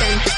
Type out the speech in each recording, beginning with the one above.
revolution.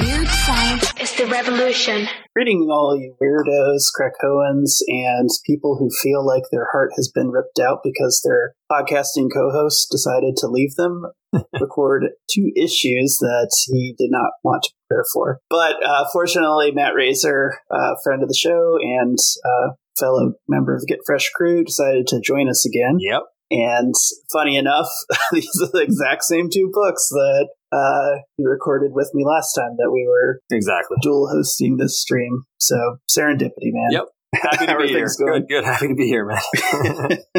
Weird science is the revolution. Greeting all you weirdos, Krakoans, and people who feel like their heart has been ripped out because their podcasting co host decided to leave them. record two issues that he did not want to prepare for. But uh, fortunately, Matt Razor, uh, friend of the show and uh, fellow member of the Get Fresh crew, decided to join us again. Yep. And funny enough, these are the exact same two books that uh, you recorded with me last time that we were Exactly. dual hosting this stream. So serendipity, man. Yep. Happy to be here. going? Good, good. Happy to be here, man.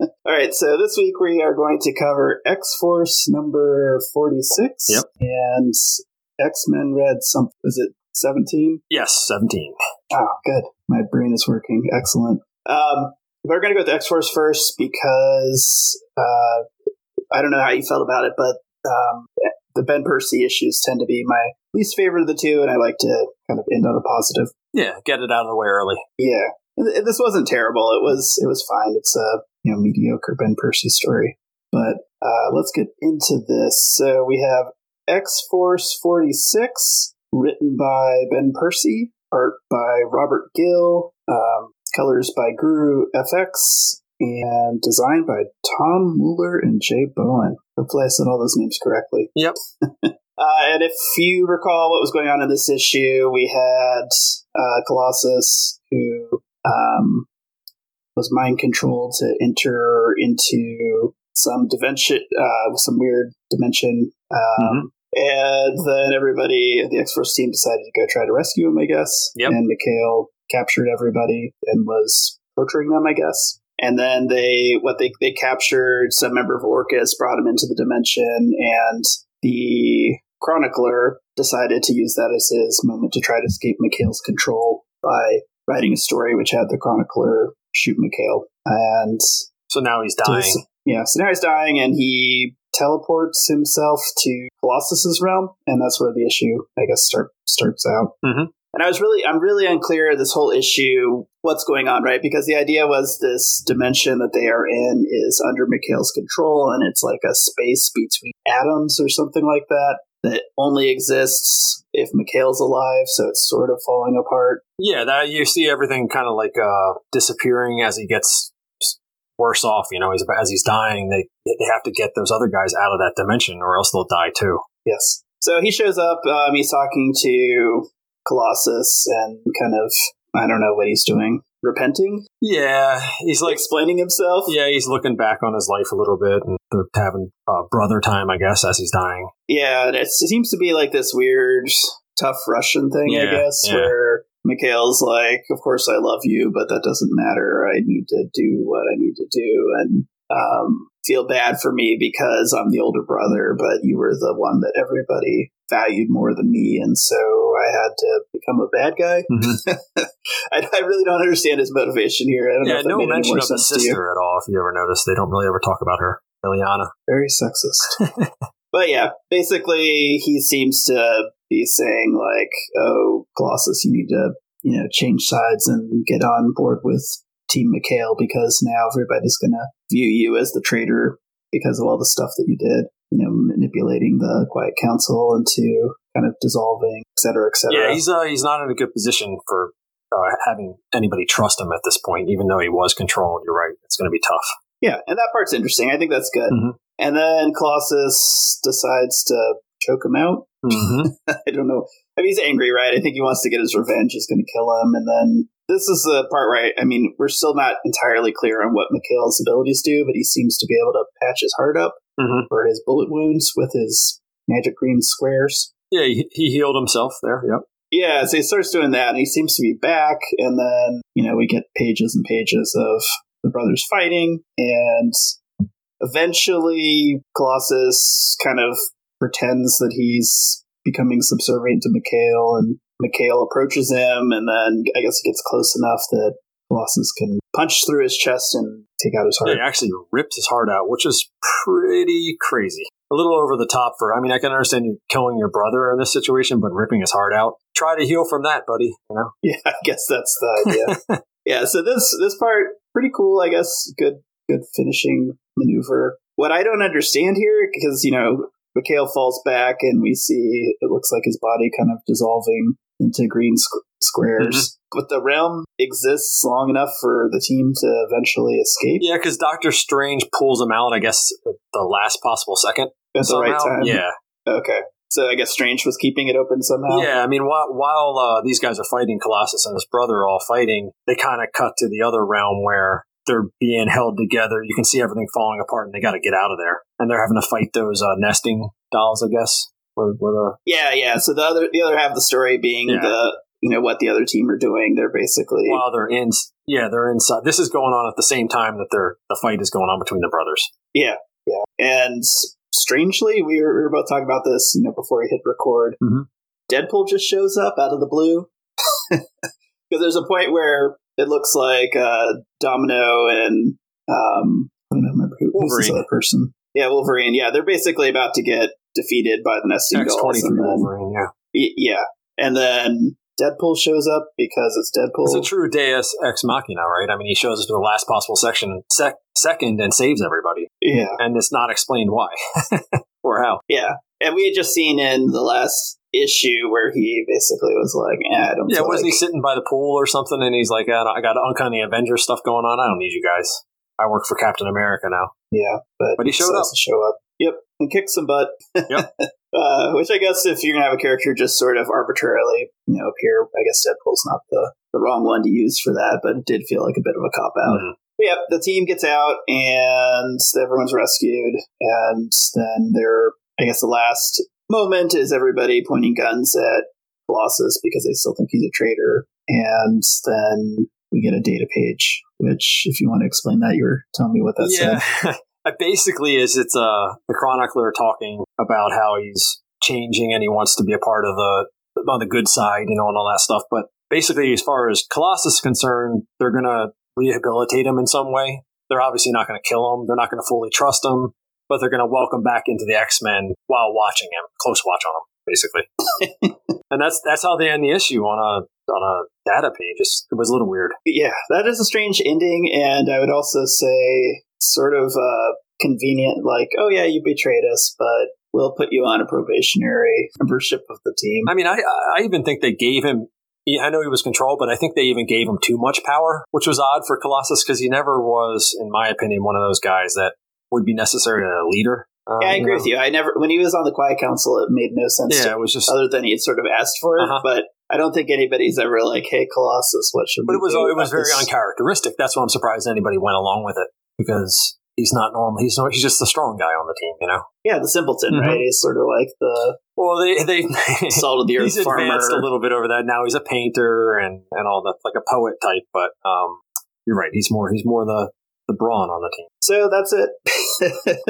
All right, so this week we are going to cover X Force number 46. Yep. And X Men Red, some, is it 17? yes, 17. Oh, good. My brain is working. Excellent. Um, we're going to go with X Force first because uh, I don't know how you felt about it, but um, the Ben Percy issues tend to be my least favorite of the two, and I like to kind of end on a positive. Yeah, get it out of the way early. Yeah, this wasn't terrible. It was it was fine. It's a you know mediocre Ben Percy story, but uh, let's get into this. So we have X Force forty six, written by Ben Percy, art by Robert Gill, um, colors by Guru FX, and designed by Tom Muller and Jay Bowen. Hopefully, I said all those names correctly. Yep. Uh, and if you recall what was going on in this issue, we had uh, Colossus, who um, was mind controlled to enter into some dimension, uh, some weird dimension. Um, And then everybody, the X Force team decided to go try to rescue him, I guess. Yep. And Mikhail captured everybody and was torturing them, I guess. And then they, what they, they captured some member of Orchis, brought him into the dimension, and the chronicler decided to use that as his moment to try to escape Mikhail's control by writing a story which had the chronicler shoot Mikhail. And So now he's dying. this- yeah, so now he's dying, and he teleports himself to Colossus's realm, and that's where the issue, I guess, start starts out. Mhm. And I was really, I'm really unclear this whole issue, what's going on, right? Because the idea was this dimension that they are in is under Mikhail's control, and it's like a space between atoms or something like that that only exists if Mikhail's alive, so it's sort of falling apart. Yeah, that you see everything kind of like uh, disappearing as he gets worse off. You know, he's, as he's dying, they they have to get those other guys out of that dimension, or else they'll die too. Yes. So he shows up. Um, he's talking to Colossus and kind of, I don't know what he's doing, repenting, Yeah, he's like, explaining himself. yeah, he's looking back on his life a little bit, and they're having uh, brother time, I guess, as he's dying. Yeah, and it's, it seems to be like this weird, tough Russian thing, I guess, yeah. where Mikhail's like, "Of course I love you, but that doesn't matter. I need to do what I need to do, and um, feel bad for me because I'm the older brother, but you were the one that everybody valued more than me, and so I had to become a bad guy." I, I really don't understand his motivation here. I don't know Yeah, no mention of the sense to you. sister at all. If you ever notice, they don't really ever talk about her, Illyana. very sexist. but yeah, basically, he seems to be saying like, "Oh, Colossus, you need to, you know, change sides and get on board with Team Mikhail because now everybody's gonna view you as the traitor because of all the stuff that you did." You know, manipulating the Quiet Council into kind of dissolving, et cetera, et cetera. Yeah, he's uh, he's not in a good position for uh, having anybody trust him at this point. Even though he was controlled, you're right; it's going to be tough. Yeah, and that part's interesting. I think that's good. Mhm. And then Colossus decides to choke him out. Mm-hmm. I don't know. I mean, he's angry, right? I think he wants to get his revenge. He's going to kill him. And then this is the part where, I, I mean, we're still not entirely clear on what Mikhail's abilities do, but he seems to be able to patch his heart up Mhm. for his bullet wounds with his magic green squares. Yeah, he, he healed himself there. Yep. Yeah, so he starts doing that, and he seems to be back. And then, you know, we get pages and pages of the brothers fighting, and eventually Colossus kind of pretends that he's becoming subservient to Mikhail, and Mikhail approaches him, and then I guess he gets close enough that Colossus can punch through his chest and take out his heart. he actually ripped his heart out, which is pretty crazy. A little over the top for. I mean, I can understand you killing your brother in this situation, but ripping his heart out. Try to heal from that, buddy. You know. Yeah, I guess that's the idea. yeah, so this this part pretty cool, I guess. Good good finishing maneuver. What I don't understand here, because you know Mikhail falls back, and we see it looks like his body kind of dissolving into green squ- squares. But the realm exists long enough for the team to eventually escape Yeah, because Doctor Strange pulls them out. I guess at the last possible second. at the right time. Yeah, Okay. So I guess Strange was keeping it open somehow. yeah. I mean, while while uh, these guys are fighting, Colossus and his brother are all fighting. They kind of cut to the other realm where they're being held together. You can see everything falling apart, and they got to get out of there. And they're having to fight those uh, nesting dolls, I guess. Where, where the Yeah, yeah. So the other the other half of the story being Yeah. the you know what the other team are doing. They're basically while they're in, yeah, they're inside. This is going on at the same time that they're the fight is going on between the brothers. yeah, yeah. And strangely, we were, we were both talking about this you know before we hit record. Mhm. Deadpool just shows up out of the blue because there's a point where it looks like uh, Domino and um, I don't remember who who's this other person. Yeah, Wolverine. Yeah, they're basically about to get defeated by the nesting X dolls. twenty three and then- Wolverine. Yeah, Y- yeah. And then Deadpool shows up because it's Deadpool. it's a true Deus ex machina, right? I mean, he shows up to the last possible section sec- second and saves everybody, yeah, and it's not explained why or how. yeah. And we had just seen in the last issue where he basically was like, eh, I don't Yeah, wasn't like he sitting by the pool or something? And he's like, I, don't- I got Uncanny Avengers stuff going on. I don't need you guys. I work for Captain America now. Yeah, but, But he showed up. To show up. Yep, and kicked some butt. Yep. uh, which I guess if you're gonna have a character just sort of arbitrarily, you know, appear, I guess Deadpool's not the the wrong one to use for that, but it did feel like a bit of a cop out. Mhm. Yeah, the team gets out and everyone's rescued, and then they're, I guess, the last moment is everybody pointing guns at Colossus because they still think he's a traitor, and then we get a data page. Which, if you want to explain that, you were telling me what that said. yeah. It basically is it's uh the chronicler talking about how he's changing and he wants to be a part of the on the good side, you know, and all that stuff. But basically, as far as Colossus is concerned, they're gonna rehabilitate him in some way. They're obviously not going to kill him. They're not going to fully trust him, but they're going to welcome back into the X Men while watching him, close watch on him, basically. and that's that's how they end the issue on a on a data page. It's, it was a little weird. yeah, that is a strange ending, and I would also say sort of uh, convenient. Like, oh yeah, you betrayed us, but we'll put you on a probationary membership of the team. I mean, I I even think they gave him. I know he was controlled, but I think they even gave him too much power, which was odd for Colossus because he never was, in my opinion, one of those guys that would be necessarily a leader. Um, yeah, I agree know? with you. I never when he was on the Quiet Council, it made no sense. Yeah, to it was just. other than he had sort of asked for it, Uh-huh. but I don't think anybody's ever like, "Hey, Colossus, what should?" But we it was it was very this?" uncharacteristic. That's why I'm surprised anybody went along with it because he's not normal. He's no, he's just the strong guy on the team, you know. Yeah, the simpleton, Mhm. right? He's sort of like the Well, they they salt of the earth he's farmer. advanced a little bit over that. Now he's a painter and and all that, like a poet type. But um, you're right. He's more he's more the the brawn on the team. So that's it.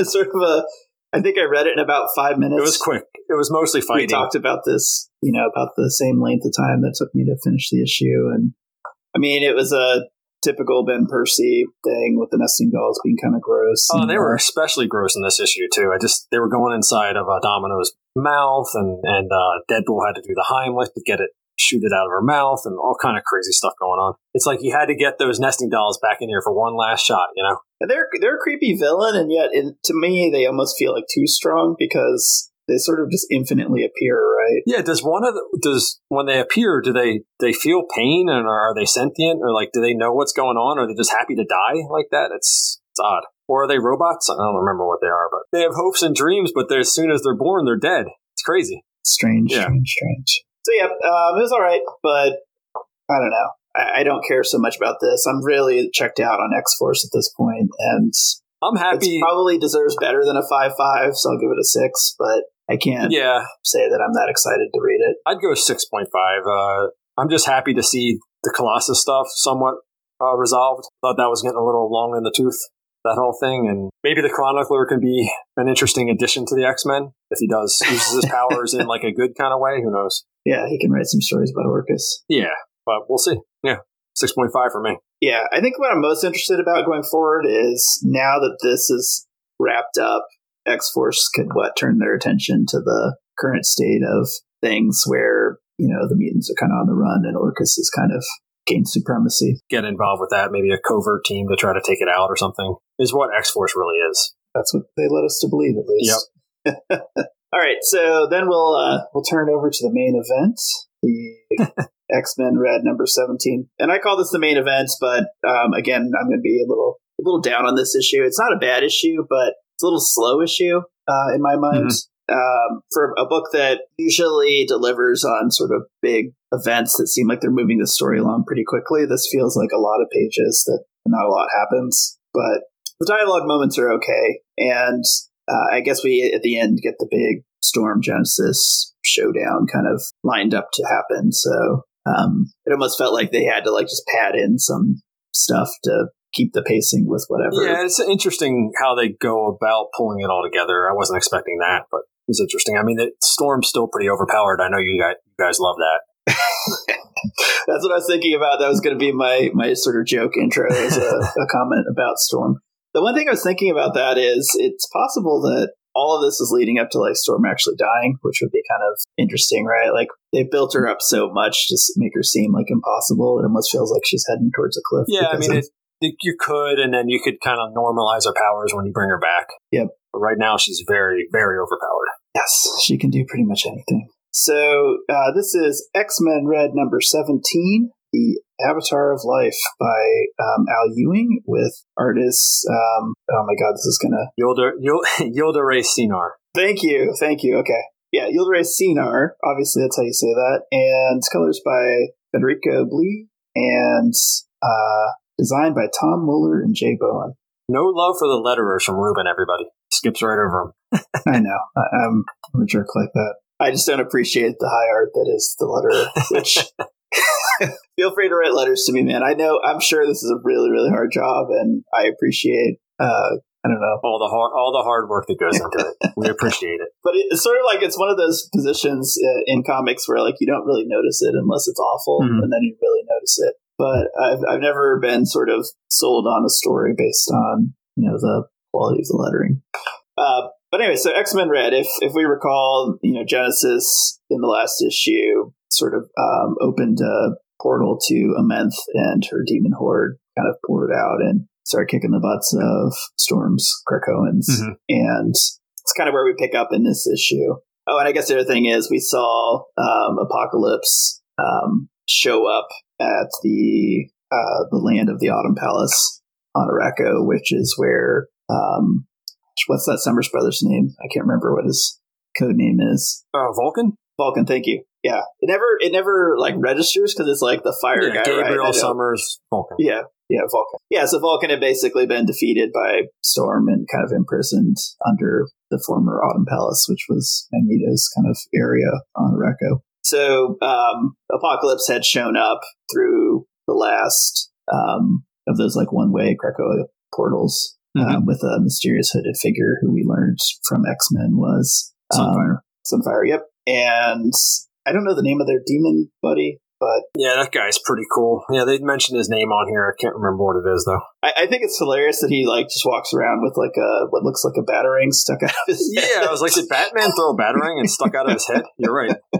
Sort of a. I think I read it in about five minutes. It was quick. It was mostly fighting. we talked about this, you know, about the same length of time that took me to finish the issue, and I mean, it was a typical Ben Percy thing with the nesting dolls being kind of gross. Oh, and, they were especially gross in this issue too. I just they were going inside of uh, Domino's mouth, and and uh, Deadpool had to do the Heimlich to get it shoot it out of her mouth, and all kind of crazy stuff going on. It's like you had to get those nesting dolls back in here for one last shot, you know? they're they're a creepy villain, and yet in, to me, they almost feel like too strong because they sort of just infinitely appear, right? Yeah. Does one of the does when they appear, do they they feel pain and are, are they sentient or like do they know what's going on? Or are they just happy to die like that? It's it's odd. Or are they robots? I don't remember what they are, but they have hopes and dreams, but as soon as they're born, they're dead. It's crazy. Strange, Yeah. strange, strange. So yeah, um, it was all right, but I don't know. I, I don't care so much about this. I'm really checked out on X Force at this point, and I'm happy. it probably deserves better than a five five. So I'll give it a six. But I can't yeah, say that I'm that excited to read it. I'd go 6.5. Uh, I'm just happy to see the Colossus stuff somewhat uh, resolved. Thought that was getting a little long in the tooth, that whole thing. And maybe the Chronicler can be an interesting addition to the X Men if he does uses his powers in like a good kind of way. Who knows? Yeah, he can write some stories about Orchis. Yeah, but we'll see. Yeah, 6.5 for me. Yeah, I think what I'm most interested about going forward is now that this is wrapped up, X Force could what turn their attention to the current state of things where you know the mutants are kind of on the run and Orchis is kind of gained supremacy. Get involved with that. Maybe a covert team to try to take it out or something is what X Force really is. That's what they led us to believe, at least. Yep. All right, so then we'll uh, we'll turn over to the main event, the X Men Red number seventeen, and I call this the main event. But um, again, I'm going to be a little a little down on this issue. It's not a bad issue, but it's a little slow issue uh, in my mind. Um, for a book that usually delivers on sort of big events that seem like they're moving the story along pretty quickly, this feels like a lot of pages that not a lot happens. But the dialogue moments are okay, and uh, I guess we at the end get the big Storm Genesis showdown kind of lined up to happen. So um, it almost felt like they had to like just pad in some stuff to keep the pacing with whatever. Yeah, it's interesting how they go about pulling it all together. I wasn't expecting that, but it was interesting. I mean, the Storm's still pretty overpowered. I know you guys, you guys love that. That's what I was thinking about. That was going to be my my sort of joke intro as a, a comment about Storm. The one thing I was thinking about that is it's possible that all of this is leading up to like Storm actually dying, which would be kind of interesting, right? Like they built her up so much to make her seem like impossible. It almost feels like she's heading towards a cliff. Yeah, I because mean, of- it, you could, and then you could kind of normalize her powers when you bring her back. Yep. But right now, she's very, very overpowered. Yes, she can do pretty much anything. So uh, this is X Men Red number seventeen, the Avatar of Life by um, Al Ewing with artists. Um, oh my God, this is gonna. Yilda, Yil- Yilda Ray Sinar. Thank you, thank you. Okay, yeah, Yildiray Cinar. Obviously, that's how you say that. And colors by Federico Blee and uh, designed by Tom Muller and Jay Bowen. No love for the letterers from Ruben, everybody. Skips right over them. I know. I, I'm, I'm a jerk like that. I just don't appreciate the high art that is the letter. Which feel free to write letters to me, man. I know. I'm sure this is a really, really hard job, and I appreciate. Uh, I don't know, All the hard, all the hard work that goes into it. We appreciate it. but it's sort of like it's one of those positions uh, in comics where like you don't really notice it unless it's awful, Mhm. and then you really notice it. But I've I've never been sort of sold on a story based on you know the quality of the lettering. Uh, but anyway, so X Men Red, if if we recall, you know Genesis in the last issue sort of um, opened a portal to Amenth and her demon horde, kind of poured out and started kicking the butts of Storm's Krakoans, Mhm. and it's kind of where we pick up in this issue. Oh, and I guess the other thing is we saw um, Apocalypse um, show up at the uh, the land of the Autumn Palace on Arakko, which is where um, what's that Summers Brothers name? I can't remember what his code name is. Uh, Vulcan? Vulcan, thank you. Yeah, it never it never like registers because it's like the fire Yeah, guy, Gabriel right? Summers, Vulcan. Yeah, yeah, Vulcan. Yeah, so Vulcan had basically been defeated by Storm and kind of imprisoned under the former Autumn Palace, which was Magneto's kind of area on Rekko. So um, Apocalypse had shown up through the last um, of those like one way Krakoa portals um, with a mysterious hooded figure who we learned from X Men was um, Sunfire. Sunfire, yep. And I don't know the name of their demon buddy, but Yeah, that guy's pretty cool. Yeah, they mentioned his name on here. I can't remember what it is, though. I, I think it's hilarious that he like just walks around with like a what looks like a batarang stuck out of his head. Yeah, I was like, did Batman throw a batarang and stuck out of his head? You're right.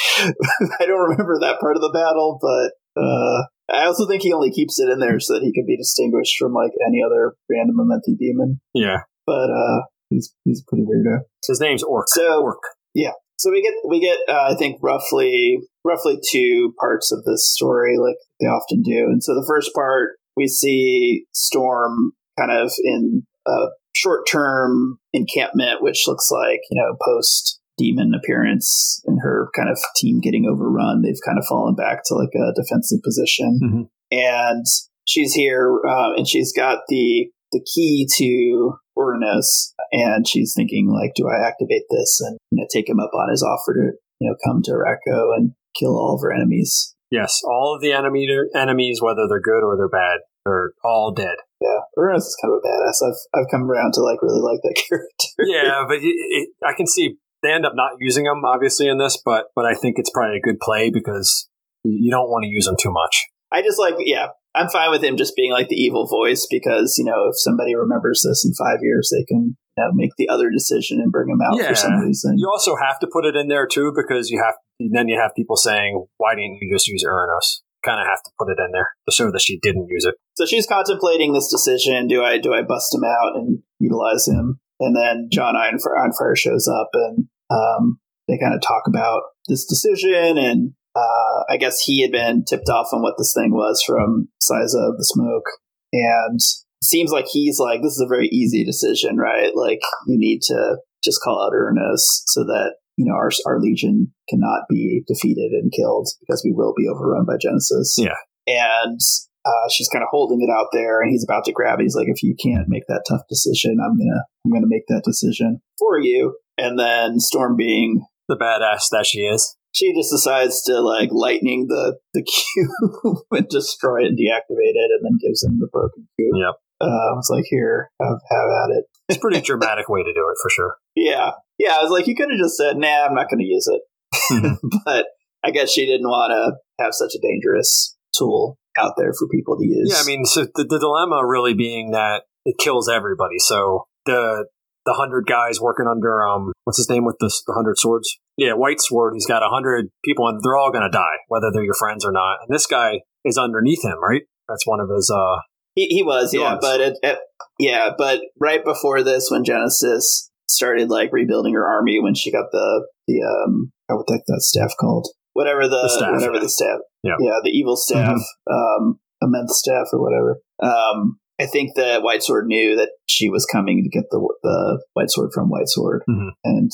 I don't remember that part of the battle, but uh, I also think he only keeps it in there so that he can be distinguished from like any other random Amenthi demon. Yeah. But uh, he's he's pretty weirdo. His name's Orc. So Orc. Yeah. So we get we get uh, I think roughly roughly two parts of this story like they often do. And so the first part we see Storm kind of in a short term encampment, which looks like you know post demon appearance and her kind of team getting overrun. They've kind of fallen back to like a defensive position, Mhm. and she's here uh, and she's got the the key to Uranos, and she's thinking like, do I activate this and you know take him up on his offer to you know come to Racco and kill all of her enemies? Yes, all of the enemy enemies, whether they're good or they're bad, they're all dead. Yeah, Uranos is kind of a badass. I've I've come around to like really like that character. Yeah, but it, it, I can see they end up not using them obviously in this, but but I think it's probably a good play because you don't want to use them too much. I just like, yeah, I'm fine with him just being like the evil voice because, you know, if somebody remembers this in five years, they can you know, make the other decision and bring him out Yeah. for some reason. You also have to put it in there too because you have then you have people saying, "Why didn't you just use Uranos?" Kind of have to put it in there to show that she didn't use it. So she's contemplating this decision. Do I do I bust him out and utilize him? And then John Ironfire, Ironfire shows up and um, they kind of talk about this decision. And uh, I guess he had been tipped off on what this thing was from Siza of the Smoke. And seems like he's like, this is a very easy decision, right? Like, you need to just call out Uranos so that you know our our legion cannot be defeated and killed because we will be overrun by Genesis. Yeah. and uh, she's kind of holding it out there, and he's about to grab it. He's like, "If you can't make that tough decision, I'm gonna I'm gonna make that decision for you." And then Storm, being The badass that she is. she just decides to like lightning the the cube and destroy it and deactivate it, and then gives him the broken cube. Yep. Uh, I was like, "Here, have have at it." It's a pretty dramatic way to do it for sure. Yeah, yeah. I was like, you could have just said, "Nah, I'm not going to use it," but I guess she didn't want to have such a dangerous tool out there for people to use. Yeah, I mean, so the, the dilemma really being that it kills everybody. So the the hundred guys working under um, what's his name with the, the hundred swords? Yeah, White Sword. He's got a hundred people, and they're all going to die, whether they're your friends or not. And this guy is underneath him, right? That's one of his. uh he, he was, yeah, was. but it, it, yeah, but right before this, when Genesis started like rebuilding her army, when she got the the um, what the, that staff called, whatever the, The staff, whatever yeah. the staff, Yeah. the evil staff, um, immense staff or whatever. Um, I think that White Sword knew that she was coming to get the the White Sword from White Sword, Mhm. and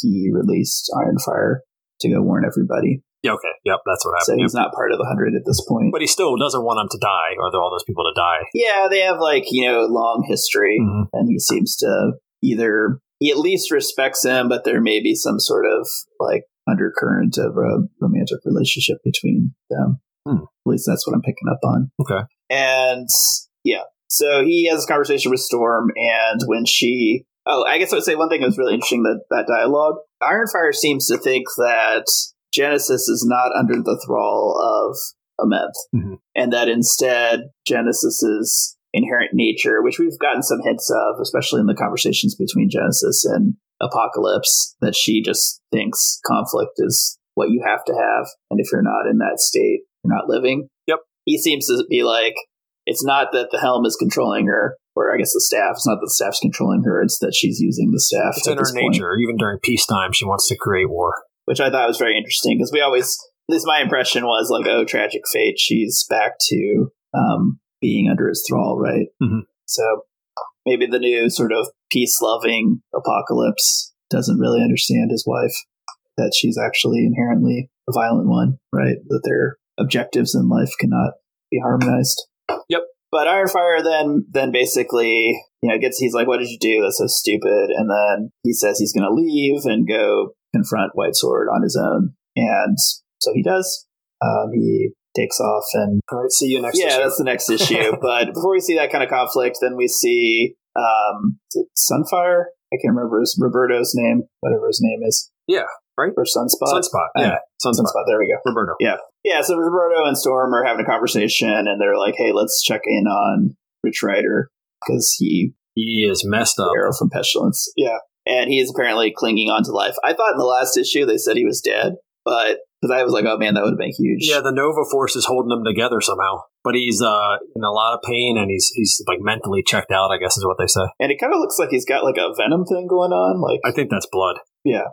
he released Ironfire to go warn everybody. Yeah, okay, yep, that's what happened. So he's not part of the hundred at this point. But he still doesn't want them to die, or all those people to die. yeah, they have like you know long history, Mhm. and he seems to either he at least respects him, but there may be some sort of like undercurrent of a romantic relationship between them. Hmm. At least that's what I'm picking up on. Okay. And yeah, so he has a conversation with Storm, and when she, oh, I guess I would say one thing that was really interesting that that dialogue. Ironfire seems to think that Genesis is not under the thrall of Amenth, Mhm. and that instead Genesis's inherent nature, which we've gotten some hints of, especially in the conversations between Genesis and Apocalypse, that she just thinks conflict is what you have to have, and if you're not in that state, you're not living. Yep. He seems to be like, it's not that the helm is controlling her, or I guess the staff. It's not that the staff's controlling her. It's that she's using the staff. It's in her this point. Even during peacetime, she wants to create war. which I thought was very interesting because we always, at least my impression was like, oh, tragic fate. She's back to um, being under his thrall, right? Mhm. So maybe the new sort of peace-loving apocalypse doesn't really understand his wife that she's actually inherently a violent one, right? That their objectives in life cannot be harmonized. Yep. But Ironfire then then basically, you know, gets he's like, What did you do? That's so stupid. And then he says he's gonna leave and go confront White Sword on his own. And so he does. Um, he takes off and All right, see you next. yeah, issue. that's the next issue. but before we see that kind of conflict, then we see um, Sunfire. I can't remember his Roberto's name, whatever his name is. Yeah, right? Or Sunspot. Sunspot. Yeah, Sunspot. Sunspot. There we go. Roberto. Yeah yeah, so Roberto and Storm are having a conversation, and they're like, "Hey, let's check in on Rich Rider because he He is messed up. arrow from pestilence." Yeah, and he is apparently clinging on to life. I thought in the last issue they said he was dead, but because I was like, "Oh man, that would have been huge." Yeah, the Nova Force is holding them together somehow. But he's uh, in a lot of pain and he's he's like mentally checked out, I guess is what they say. and it kind of looks like he's got like a venom thing going on, like I think that's blood. Yeah,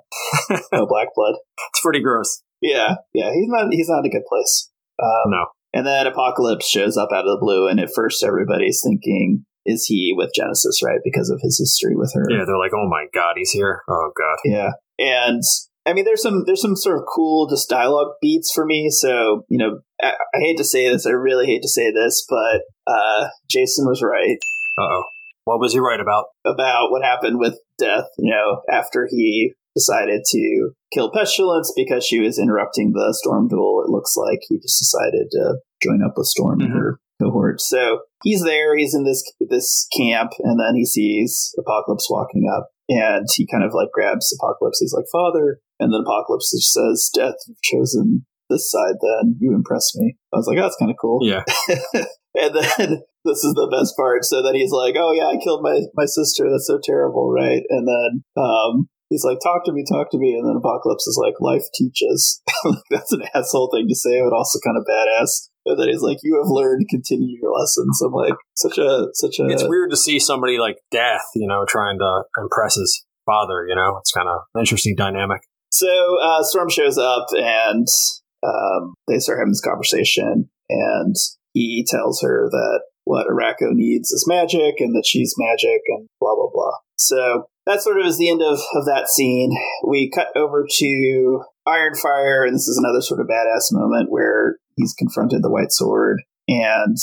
no black blood. It's pretty gross. Yeah, yeah, he's not he's not in a good place. Um, No. And then Apocalypse shows up out of the blue, and at first everybody's thinking, "Is he with Genesis?" Right, because of his history with her. Yeah, they're like, oh my god, he's here. Oh god. Yeah. And I mean, there's some there's some sort of cool just dialogue beats for me. So you know, I, I hate to say this, I really hate to say this, but uh, Jason was right Uh oh. What was he right about? about what happened with Death. You know, after he decided to kill Pestilence because she was interrupting the Storm duel, it looks like he just decided to join up with Storm and Mhm. her cohort. So he's there, he's in this this camp, and then he sees Apocalypse walking up, and he kind of like grabs Apocalypse. He's like, "Father," and then Apocalypse just says, "Death, you've chosen." This side, then you impress me. I was like, oh, "That's kind of cool." Yeah. and then this is the best part. So then he's like, "Oh yeah, I killed my my sister. That's so terrible, right?" And then um, he's like, "Talk to me, talk to me." And then Apocalypse is like, "Life teaches." like, that's an asshole thing to say, but also kind of badass. And then he's like, "You have learned. Continue your lessons." I'm like, such a such a. It's weird to see somebody like Death, you know, trying to impress his father. You know, it's kind of an interesting dynamic. So uh, Storm shows up and um, they start having this conversation, and he tells her that what Arakko needs is magic and that she's magic and blah blah blah. So that sort of is the end of, of that scene. We cut over to Ironfire, and this is another sort of badass moment where he's confronted the White Sword, and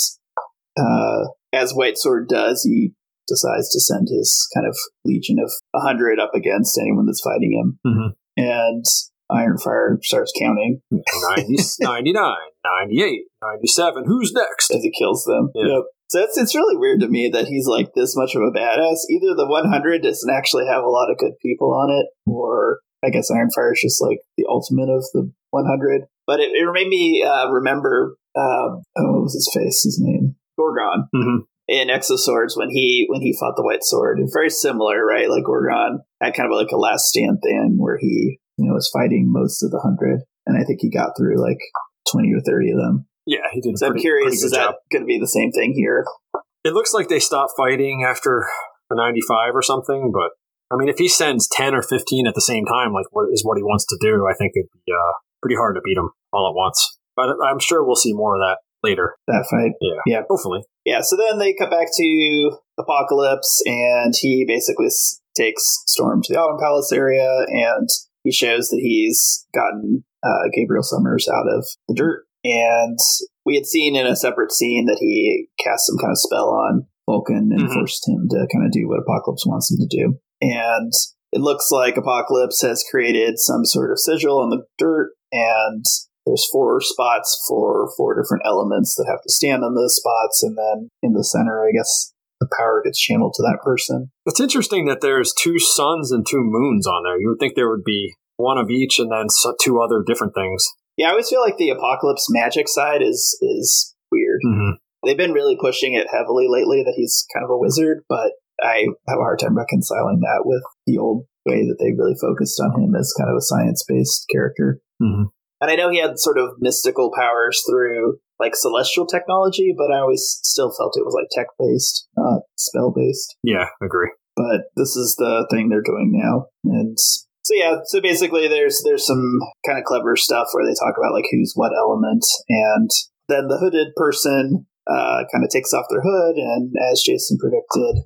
uh, as White Sword does, he decides to send his kind of legion of 100 up against anyone that's fighting him. Mhm. And Ironfire starts counting 90, 99, 98, 97. Who's next? as he kills them. Yeah. Yep. So it's, it's really weird to me that he's like this much of a badass. Either the 100 doesn't actually have a lot of good people on it, or I guess Ironfire is just like the ultimate of the 100. But it, it made me uh, remember, um, oh, what was his face? His name? Gorgon. Mhm. In X of Swords, when he when he fought the White Sword, and very similar, right? Like Gorgon had kind of like a last stand thing where he, you know, was fighting most of the hundred, and I think he got through like twenty or thirty of them. Yeah, he did. a So I'm curious, pretty is good that going to be the same thing here? It looks like they stopped fighting after a 95 or something, but I mean, if he sends 10 or 15 at the same time, like what is what he wants to do, I think it'd be uh, pretty hard to beat him all at once. But I'm sure we'll see more of that later. That fight. Yeah. Yeah. Hopefully. Yeah, so then they cut back to Apocalypse, and he basically takes Storm to the Autumn Palace area, and he shows that he's gotten uh, Gabriel Summers out of the dirt. And we had seen in a separate scene that he cast some kind of spell on Vulcan and Mhm. forced him to kind of do what Apocalypse wants him to do. And it looks like Apocalypse has created some sort of sigil on the dirt, and there's four spots for four different elements that have to stand on those spots, and then in the center, I guess the power gets channeled to that person. It's interesting that there's two suns and two moons on there. You would think there would be one of each and then two other different things. Yeah, I always feel like the Apocalypse magic side is is weird. Mm-hmm. They've been really pushing it heavily lately that he's kind of a wizard, but I have a hard time reconciling that with the old way that they really focused on him as kind of a science based character. Mhm. And I know he had sort of mystical powers through like celestial technology, but I always still felt it was like tech based, not spell based. Yeah, agree. But this is the thing they're doing now. And so yeah, so basically there's there's some kind of clever stuff where they talk about like who's what element and then the hooded person uh, kind of takes off their hood and as Jason predicted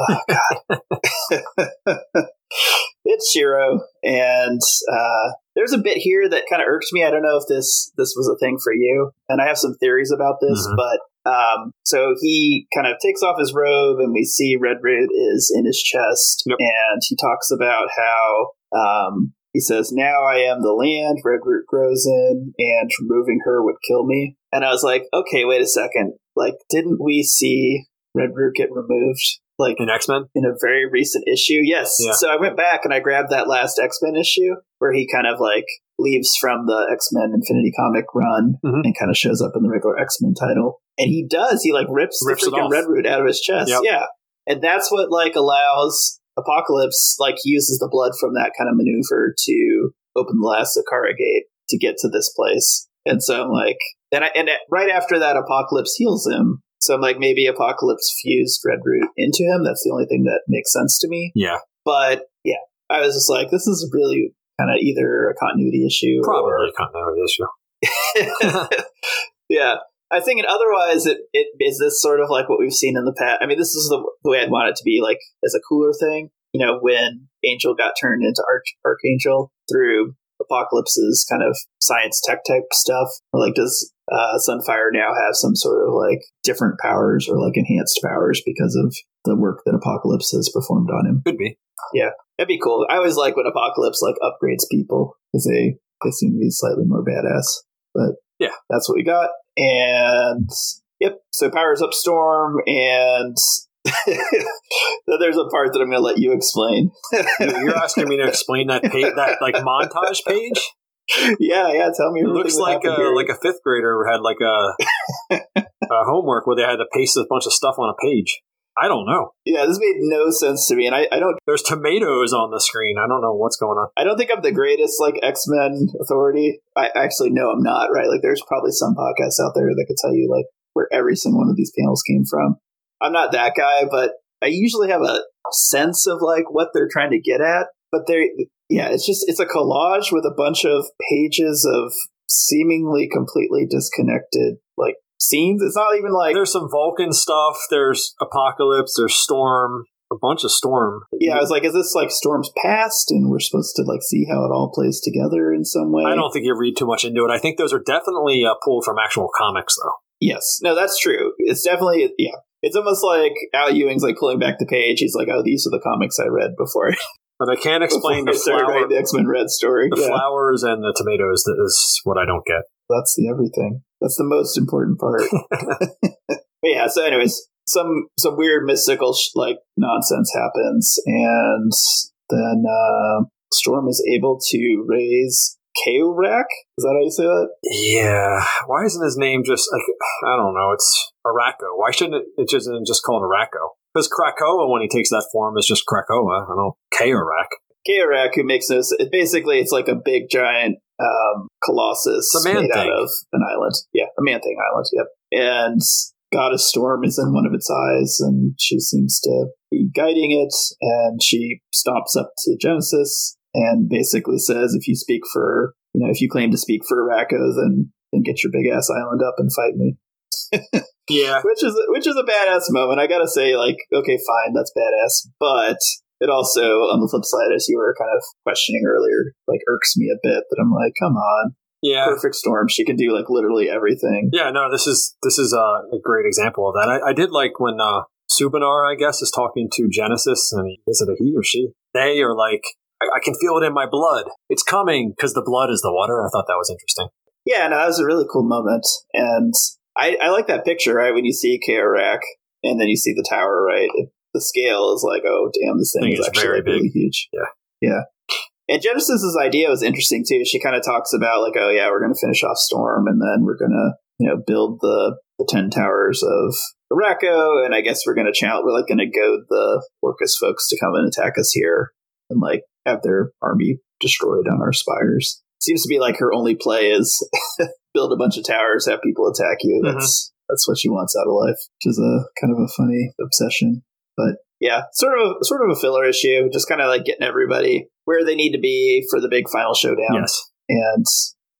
oh god it's Shiro and uh, there's a bit here that kind of irked me I don't know if this this was a thing for you and I have some theories about this Mhm. but um, so he kind of takes off his robe, and we see Redroot is in his chest, Yep. and he talks about how um, he says, "Now I am the land Redroot grows in, and removing her would kill me." And I was like, "Okay, wait a second. Like, didn't we see Redroot get removed?" Like In X Men? in a very recent issue. Yes. Yeah. So I went back and I grabbed that last X Men issue where he kind of like leaves from the X Men Infinity comic run Mhm. and kind of shows up in the regular X Men title. And he does. He like rips, Rips the freaking. Red Root out of his chest. Yep. Yeah. And that's what like allows Apocalypse like uses the blood from that kind of maneuver to open the last Sakara gate to get to this place. And so I'm like, and I, and right after that, Apocalypse heals him. So I'm like, maybe Apocalypse fused Red Root into him. That's the only thing that makes sense to me. Yeah. But yeah, I was just like, this is really kind of either a continuity issue Probably a continuity issue. yeah. I think, thinking otherwise, it, it is this sort of like what we've seen in the past. I mean, this is the, the way I'd want it to be, like as a cooler thing. You know, when Angel got turned into Arch- Archangel through Apocalypse's kind of science tech type stuff. Like, does uh, Sunfire now have some sort of like different powers or like enhanced powers because of the work that Apocalypse has performed on him? Could be. Yeah, that'd be cool. I always like when Apocalypse like upgrades people because they they seem to be slightly more badass. But Yeah. that's what we got. And yep, so powers up Storm, and there's a part that I'm going to let you explain. You- You're asking me to explain that page, that like montage page? Yeah, yeah. Tell me. It looks like a, here. like a fifth grader had like a, a homework where they had to paste a bunch of stuff on a page. I don't know. Yeah, this made no sense to me, and I, I don't There's tomatoes on the screen. I don't know what's going on. I don't think I'm the greatest like X Men authority. I actually no, I'm not. Right? Like, there's probably some podcasts out there that could tell you like where every single one of these panels came from. I'm not that guy, but I usually have a sense of like what they're trying to get at. But they, yeah, it's just it's a collage with a bunch of pages of seemingly completely disconnected like scenes. It's not even like There's some Vulcan stuff. There's Apocalypse. There's Storm. A bunch of Storm. yeah. I was like, is this like Storm's past, and we're supposed to like see how it all plays together in some way? I don't think you read too much into it. I think those are definitely uh, pulled from actual comics, though. Yes, no, that's true. It's definitely yeah. It's almost like Al Ewing's like pulling back the page. He's like, "Oh, these are the comics I read before." But I can't explain the, flower, the X Men Red story. the yeah, flowers and the tomatoes. That is what I don't get. that's the everything. That's the most important part. but yeah. So, anyways, some some weird mystical sh- like nonsense happens, and then uh, Storm is able to raise Kaorak. Is that how you say that? Yeah. Why isn't his name just like I don't know? It's Arakko. Why shouldn't it, it just just called Arakko? Because Krakoa, when he takes that form, is just Krakoa. I don't know. Kaorak. Kaorak, who makes no s- it basically it's like a big giant um, colossus It's a man made out thing. of an island. Yeah, a man thing island. Yep. And Goddess Storm is in one of its eyes, and she seems to be guiding it. And she stomps up to Genesis and basically says, "If you speak for, you know, if you claim to speak for Arakko, then then get your big ass island up and fight me." Yeah. which is which is a badass moment. I gotta say, like, okay, fine, that's badass, but it also, on the flip side, as you were kind of questioning earlier, like irks me a bit. That I'm like, come on, Yeah. perfect storm. She can do like literally everything. Yeah, no, this is this is uh, a great example of that. I, I did like when uh, Sobunar, I guess, is talking to Genesis, and he, is it a he or she? They are like, I, I can feel it in my blood. It's coming because the blood is the water. I thought that was interesting. Yeah, no, that was a really cool moment, and I, I like that picture, right? When you see Kaorak and then you see the tower, right? The scale is like, oh, damn, this thing is actually very big. huge. Yeah. yeah. And Genesis's idea was interesting too. She kind of talks about like, oh yeah, we're going to finish off Storm, and then we're going to you know build the the ten towers of Arakko, and I guess we're going to challenge. We're like going to goad the Orchis folks to come and attack us here, and like have their army destroyed on our spires. Seems to be like her only play is build a bunch of towers, have people attack you. That's that's what she wants out of life, which is a kind of a funny obsession. But yeah, sort of a, sort of a filler issue, just kind of like getting everybody where they need to be for the big final showdown. Yes. And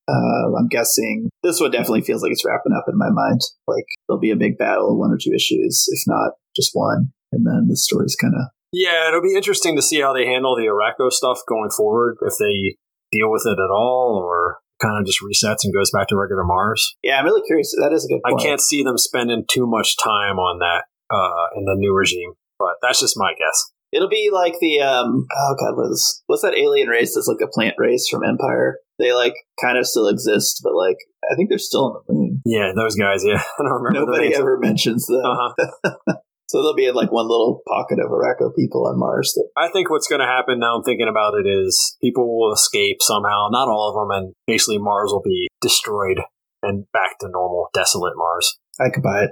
uh, I'm guessing this one definitely feels like it's wrapping up in my mind. Like there'll be a big battle, one or two issues, if not just one, and then the story's kind of Yeah, it'll be interesting to see how they handle the Arakko stuff going forward. If they deal with it at all, or kind of just resets and goes back to regular Mars. yeah. I'm really curious. That is a good. I can't see them spending too much time on that uh, in the new regime, but that's just my guess. It'll be like the um oh god what is what's that alien race that's like a plant race from Empire? They like kind of still exist, but like I think they're still on the moon. Yeah, those guys. Yeah, I don't remember. Nobody ever mentions them. Uh-huh. So they'll be like one little pocket of Arakko people on Mars that I think what's going to happen now, I'm thinking about it, is people will escape somehow. Not all of them, and basically Mars will be destroyed and back to normal, desolate Mars. I could buy it.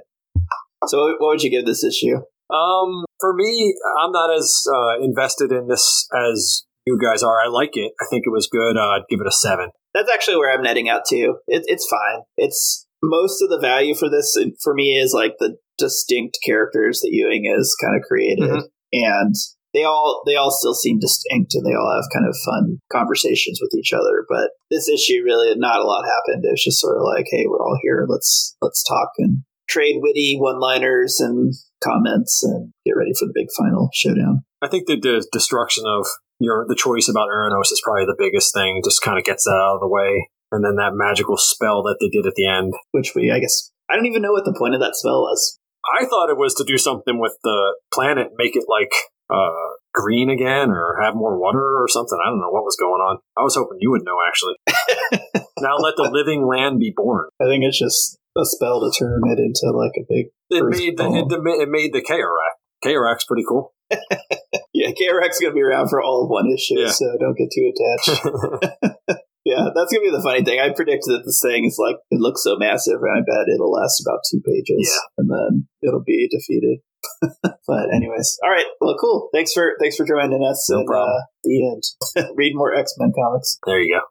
So what what would you give this issue? Um, for me, I'm not as uh, invested in this as you guys are. I like it. I think it was good. Uh, I'd give it a seven. That's actually where I'm netting out to. It, it's fine. It's most of the value for this for me is like the distinct characters that Ewing has kind of created, Mhm. and they all they all still seem distinct, and they all have kind of fun conversations with each other. But this issue really not a lot happened. It was just sort of like, hey, we're all here. Let's let's talk and trade witty one liners and comments and get ready for the big final showdown. I think that the destruction of your the choice about Uranos is probably the biggest thing. Just kind of gets that out of the way, and then that magical spell that they did at the end. Which we, I guess, I don't even know what the point of that spell was. I thought it was to do something with the planet, make it like uh, green again, or have more water or something. I don't know what was going on. I was hoping you would know. Actually, now let the living land be born. I think it's just a spell to turn it into like a big. It made the it, it made the Karak. Karak's pretty cool. Yeah, KRX gonna be around for all of one issue, Yeah. so don't get too attached. yeah, that's gonna be the funny thing. I predict that this thing is like it looks so massive, and I bet it'll last about two pages, Yeah. and then it'll be defeated. but anyways, all right. Well, cool. Thanks for thanks for joining us. No and, problem. Uh, the end. Read more X Men comics. There you go.